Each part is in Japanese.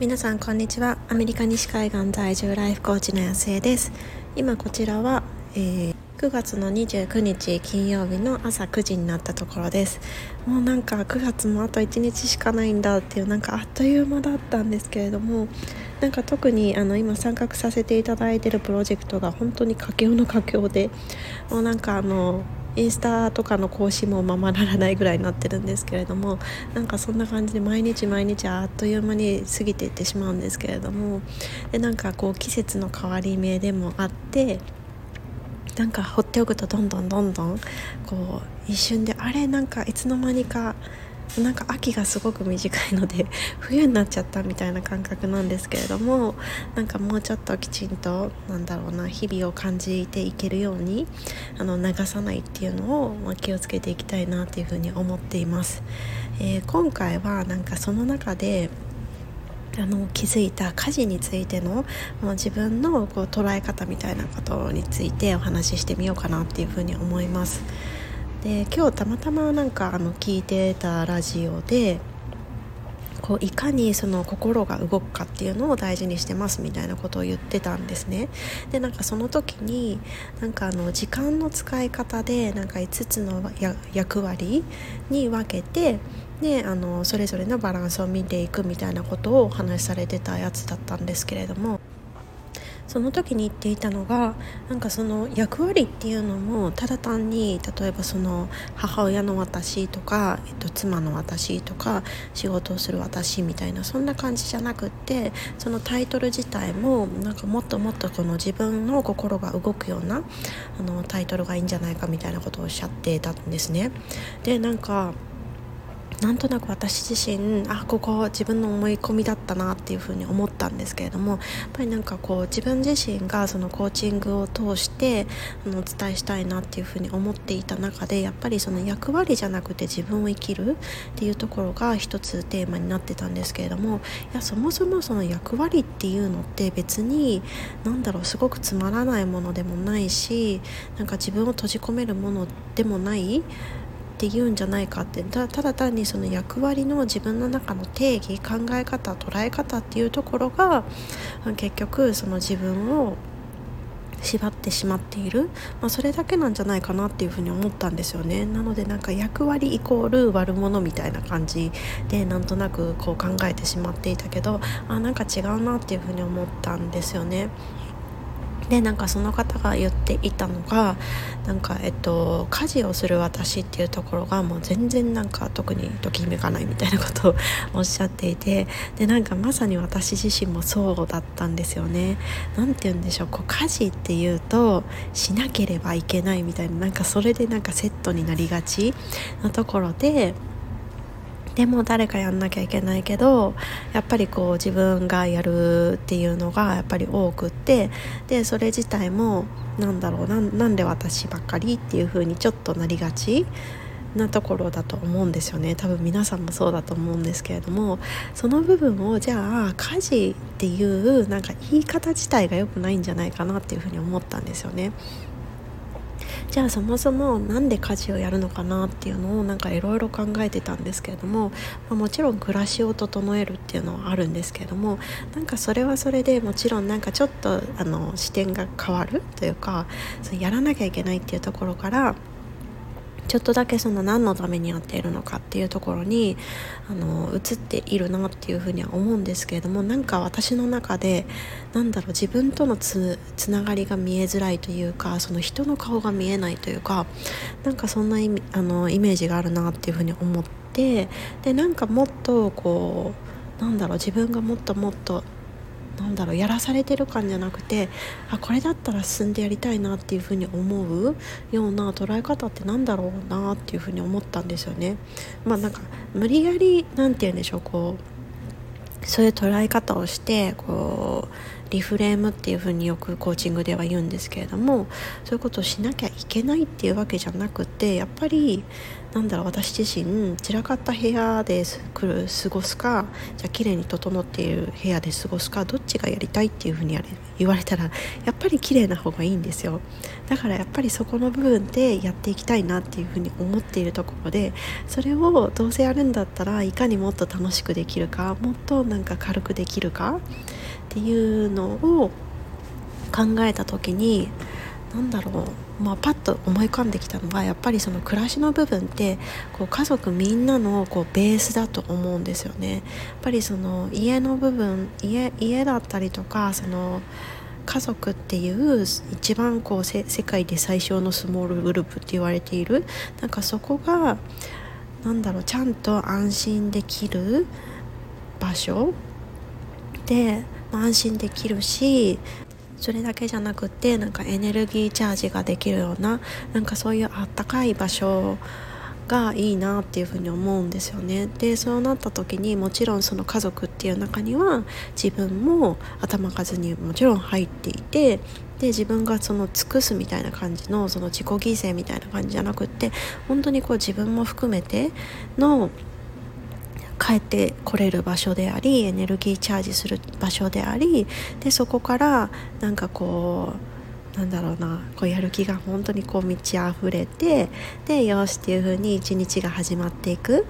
皆さんこんにちは。アメリカ西海岸在住ライフコーチの安江です。今こちらは、えー、9月の29日金曜日の朝9時になったところです。もうなんか9月もあと1日しかないんだっていうなんかあっという間だったんですけれどもなんか特にあの今参画させていただいているプロジェクトが本当に佳境の佳境でもうなんかあのインスタとかの更新もままならないぐらいになってるんですけれどもなんかそんな感じで毎日毎日あっという間に過ぎていってしまうんですけれどもでなんかこう季節の変わり目でもあってなんか放っておくとどんどんどんどんこう一瞬であれなんかいつの間にかなんか秋がすごく短いので 冬になっちゃったみたいな感覚なんですけれどもなんかもうちょっときちんとなんだろうな日々を感じていけるようにあの流さないっていうのを、まあ、気をつけていきたいなっていうふうに思っています。えー、今回はなんかその中であの気づいた家事についてのもう自分のこう捉え方みたいなことについてお話ししてみようかなっていうふうに思います。で今日たまたまなんかあの聞いてたラジオでこういかにその心が動くかっていうのを大事にしてますみたいなことを言ってたんですね。でなんかその時になんかあの時間の使い方でなんか5つの役割に分けてであのそれぞれのバランスを見ていくみたいなことをお話しされてたやつだったんですけれども。その時に言っていたのがなんかその役割っていうのもただ単に例えばその母親の私とか、えっと、妻の私とか仕事をする私みたいなそんな感じじゃなくってそのタイトル自体もなんかもっともっとこの自分の心が動くようなあのタイトルがいいんじゃないかみたいなことをおっしゃってたんですね。でなんかなんとなく私自身あここ自分の思い込みだったなっていうふうに思ったんですけれどもやっぱりなんかこう自分自身がそのコーチングを通してあのお伝えしたいなっていうふうに思っていた中でやっぱりその役割じゃなくて自分を生きるっていうところが一つテーマになってたんですけれどもいやそもそもその役割っていうのって別に何だろうすごくつまらないものでもないしなんか自分を閉じ込めるものでもないって言うんじゃないかって。ただ単にその役割の自分の中の定義考え方捉え方っていうところが結局その自分を縛ってしまっている、まあ、それだけなんじゃないかなっていうふうに思ったんですよね。なのでなんか役割イコール悪者みたいな感じでなんとなくこう考えてしまっていたけどあなんか違うなっていうふうに思ったんですよね。でなんかその方が言っていたのがなんかえっと家事をする私っていうところがもう全然なんか特にときめかないみたいなことを おっしゃっていてでなんかまさに私自身もそうだったんですよね。何て言うんでしょうこう家事っていうとしなければいけないみたいななんかそれでなんかセットになりがちなところででも誰かやんなきゃいけないけどやっぱりこう自分がやるっていうのがやっぱり多くってでそれ自体もなんだろうなんで私ばっかりっていう風にちょっとなりがちなところだと思うんですよね多分皆さんもそうだと思うんですけれどもその部分をじゃあ家事っていうなんか言い方自体が良くないんじゃないかなっていうふうに思ったんですよね。じゃあそもそも何で家事をやるのかなっていうのをなんかいろいろ考えてたんですけれども、まあ、もちろん暮らしを整えるっていうのはあるんですけれどもなんかそれはそれでもちろんなんかちょっとあの視点が変わるというかそやらなきゃいけないっていうところからちょっとだけその何のためにやっているのかっていうところにあの映っているなっていうふうには思うんですけれどもなんか私の中でなんだろう自分とのつながりが見えづらいというかその人の顔が見えないというかなんかそんな意味あのイメージがあるなっていうふうに思ってでなんかもっとこうなんだろう自分がもっともっとなんだろうやらされてる感じゃなくてあこれだったら進んでやりたいなっていうふうに思うような捉え方ってなんだろうなっていうふうに思ったんですよね。まあなんか無理やりなんて言うんでしょうこうそういう捉え方をしてこうリフレームっていうふうによくコーチングでは言うんですけれどもそういうことをしなきゃいけないっていうわけじゃなくてやっぱりなんだろう私自身散らかった部屋で来る過ごすかじゃあ綺麗に整っている部屋で過ごすかどっちがやりたいっていうふうに言われたらやっぱり綺麗な方がいいんですよ。だからやっぱりそこの部分でやっていきたいなっていうふうに思っているところでそれをどうせやるんだったらいかにもっと楽しくできるかもっとなんか軽くできるかっていうのを考えた時に何だろうまあ、パッと思い浮かんできたのはやっぱりその暮らしの部分ってこう家族みんなのこうベースだと思うんですよね。やっぱりその家の部分家家だったりとかその家族っていう一番こう世界で最小のスモールグループって言われているなんかそこがなんだろうちゃんと安心できる場所で、まあ、安心できるしそれだけじゃなくてなんかエネルギーチャージができるようななんかそういうあったかい場所がいいなっていうふうに思うんですよね。でそうなった時にもちろんその家族っていう中には自分も頭数にもちろん入っていてで自分がその尽くすみたいな感じのその自己犠牲みたいな感じじゃなくって本当にこう自分も含めての帰ってこれる場所でありエネルギーチャージする場所でありでそこからなんかこうなんだろうなこうやる気が本当にこう満ち溢れてでよしっていう風に一日が始まっていく。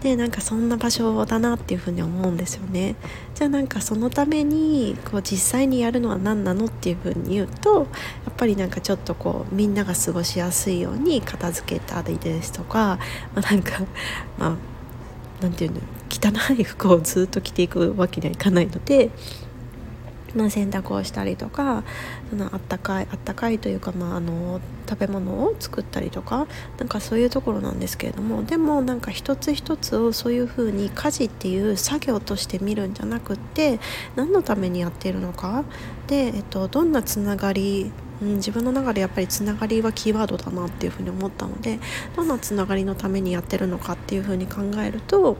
でなんかそんな場所だなっていう風に思うんですよね。じゃあなんかそのためにこう実際にやるのは何なのっていう風に言うとやっぱりなんかちょっとこうみんなが過ごしやすいように片付けたりですとか、まあ、なんかまあ何て言うの？汚い服をずっと着ていくわけにはいかないので、まあ、洗濯をしたりとかそのあったかいあったかいというか、まあ、あの食べ物を作ったりとかなんかそういうところなんですけれどもでもなんか一つ一つをそういうふうに家事っていう作業として見るんじゃなくって何のためにやっているのか？で、えっと、どんなつながりうん、自分の中でやっぱりつながりはキーワードだなっていうふうに思ったのでどんなつながりのためにやってるのかっていうふうに考えると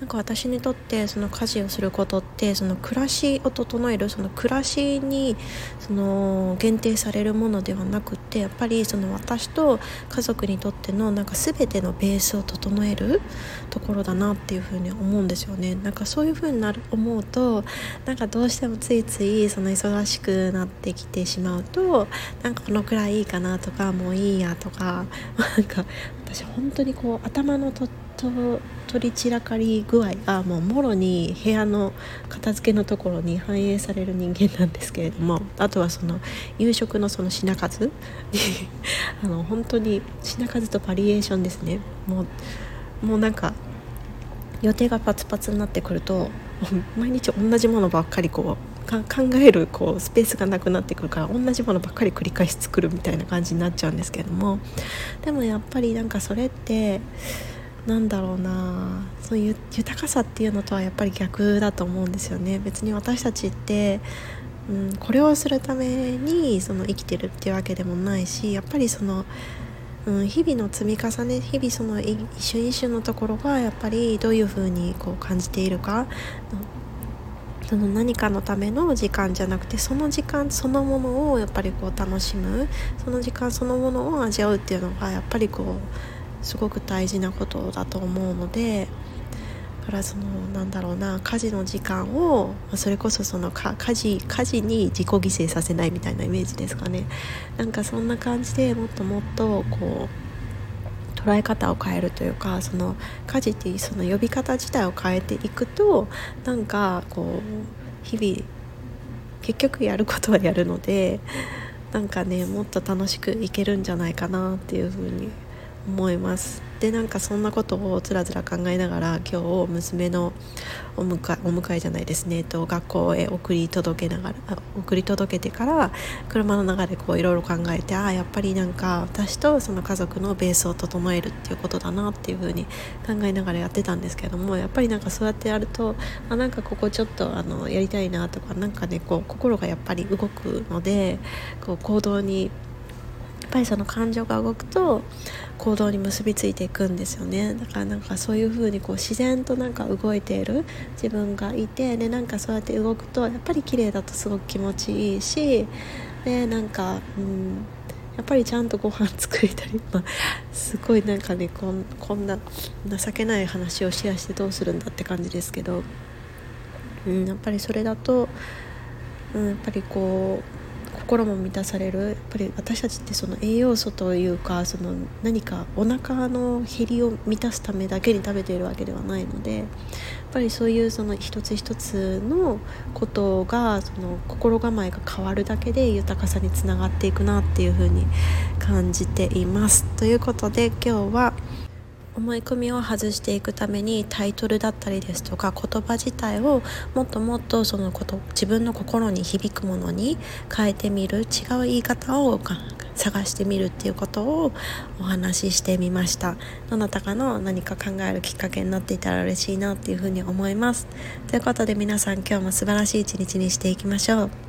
なんか私にとってその家事をすることってその暮らしを整えるその暮らしにその限定されるものではなくてやっぱりその私と家族にとってのなんか全てのベースを整えるところだなっていうふうに思うんですよね。なんかそういうふうになる思うとなんかどうしてもついついその忙しくなってきてしまうとなんかこのくらいいいかなとかもういいやとかなんか私本当にこう頭のとってと取り散らかり具合がもうもろに部屋の片付けのところに反映される人間なんですけれどもあとはその夕食のその品数 あの本当に品数とバリエーションですね。もうもうなんか予定がパツパツになってくると毎日同じものばっかりこう考えるこうスペースがなくなってくるから同じものばっかり繰り返し作るみたいな感じになっちゃうんですけれどもでもやっぱりなんかそれってなんだろうな。そういう豊かさっていうのとはやっぱり逆だと思うんですよね。別に私たちって、うん、これをするためにその生きてるっていうわけでもないしやっぱりその、うん、日々の積み重ね日々その一瞬一瞬のところがやっぱりどういうふうにこう感じているか。その何かのための時間じゃなくてその時間そのものをやっぱりこう楽しむ。その時間そのものを味わうっていうのがやっぱりこうすごく大事なことだと思うのでだからそのなんだろうな家事の時間をそれこそその家事家事に自己犠牲させないみたいなイメージですかね。なんかそんな感じでもっともっとこう捉え方を変えるというかその家事っていうその呼び方自体を変えていくとなんかこう日々結局やることはやるのでなんかねもっと楽しくいけるんじゃないかなっていうふうに思います。でなんかそんなことをつらつら考えながら今日娘のお迎えお迎えじゃないですね、と、学校へ送り届けながら送り届けてから車の中でこういろいろ考えてああやっぱりなんか私とその家族のベースを整えるっていうことだなっていうふうに考えながらやってたんですけどもやっぱりなんかそうやってやるとあなんかここちょっとあのやりたいなとかなんかねこう心がやっぱり動くのでこう行動にぱりその感情が動くと行動に結びついていくんですよね。だからなんかそういう風にこう自然となんか動いている自分がいてでなんかそうやって動くとやっぱり綺麗だとすごく気持ちいいしでなんかうんやっぱりちゃんとご飯作れたり、まあ、すごいなんかねこんこんな情けない話をシェアしてどうするんだって感じですけど、うん、やっぱりそれだと、うん、やっぱりこう心も満たされるやっぱり私たちってその栄養素というかその何かお腹の減りを満たすためだけに食べているわけではないのでやっぱりそういうその一つ一つのことがその心構えが変わるだけで豊かさにつながっていくなっていうふうに感じています。ということで今日は思い込みを外していくためにタイトルだったりですとか言葉自体をもっともっとそのこと自分の心に響くものに変えてみる違う言い方を探してみるっていうことをお話ししてみました。どなたかの何か考えるきっかけになっていたら嬉しいなっていうふうに思います。ということで皆さん今日も素晴らしい一日にしていきましょう。